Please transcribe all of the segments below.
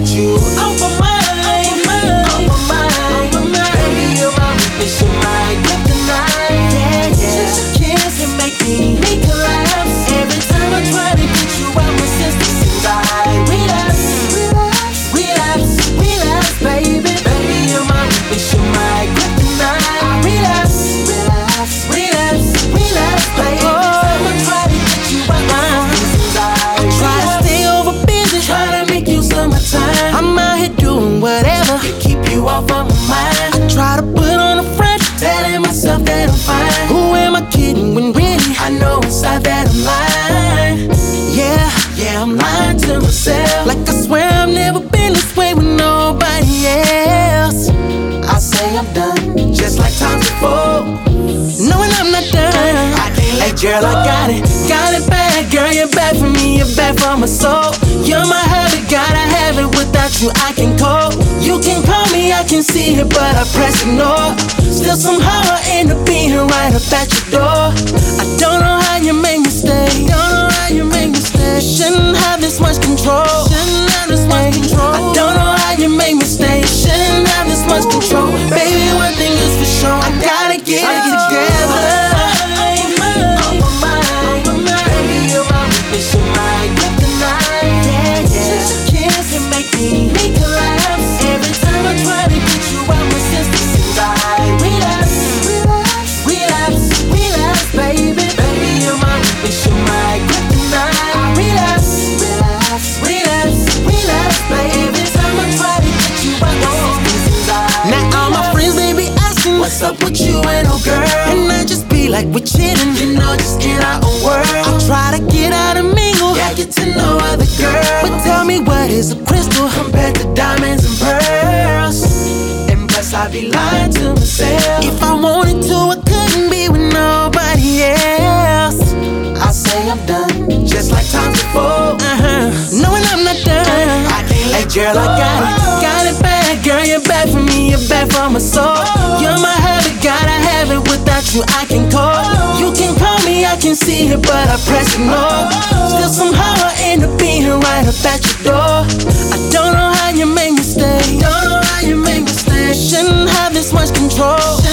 get you. Girl, I got it, got it bad. Girl, you're bad for me, you're bad for my soul. You're my habit, gotta have it. Without you, I can cope. You can call me, I can see it, but I press ignore. Still somehow I end up being right up at your door. I don't know how you make me stay. Don't know how you make me stay. Shouldn't have this much control. Shouldn't have this much control. I don't know how you make me stay. Shouldn't have this much control. Baby, one thing is for sure. I gotta get it is a crystal compared to diamonds and pearls? And plus, I be lying to myself. If I wanted to, I couldn't be with nobody else. I say I'm done, just like times before. Uh-huh. Knowing I'm not done. I can't let girl, I got it, got it bad. Girl, you're bad for me, you're bad for my soul. You're my habit, gotta have it. Without you, I can cope. You can call me, I can see it, but I press ignore. Still somehow I end up being right up at your door. Control.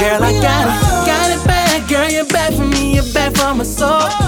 Girl, I got it, got it bad. Girl, you're bad for me, you're bad for my soul.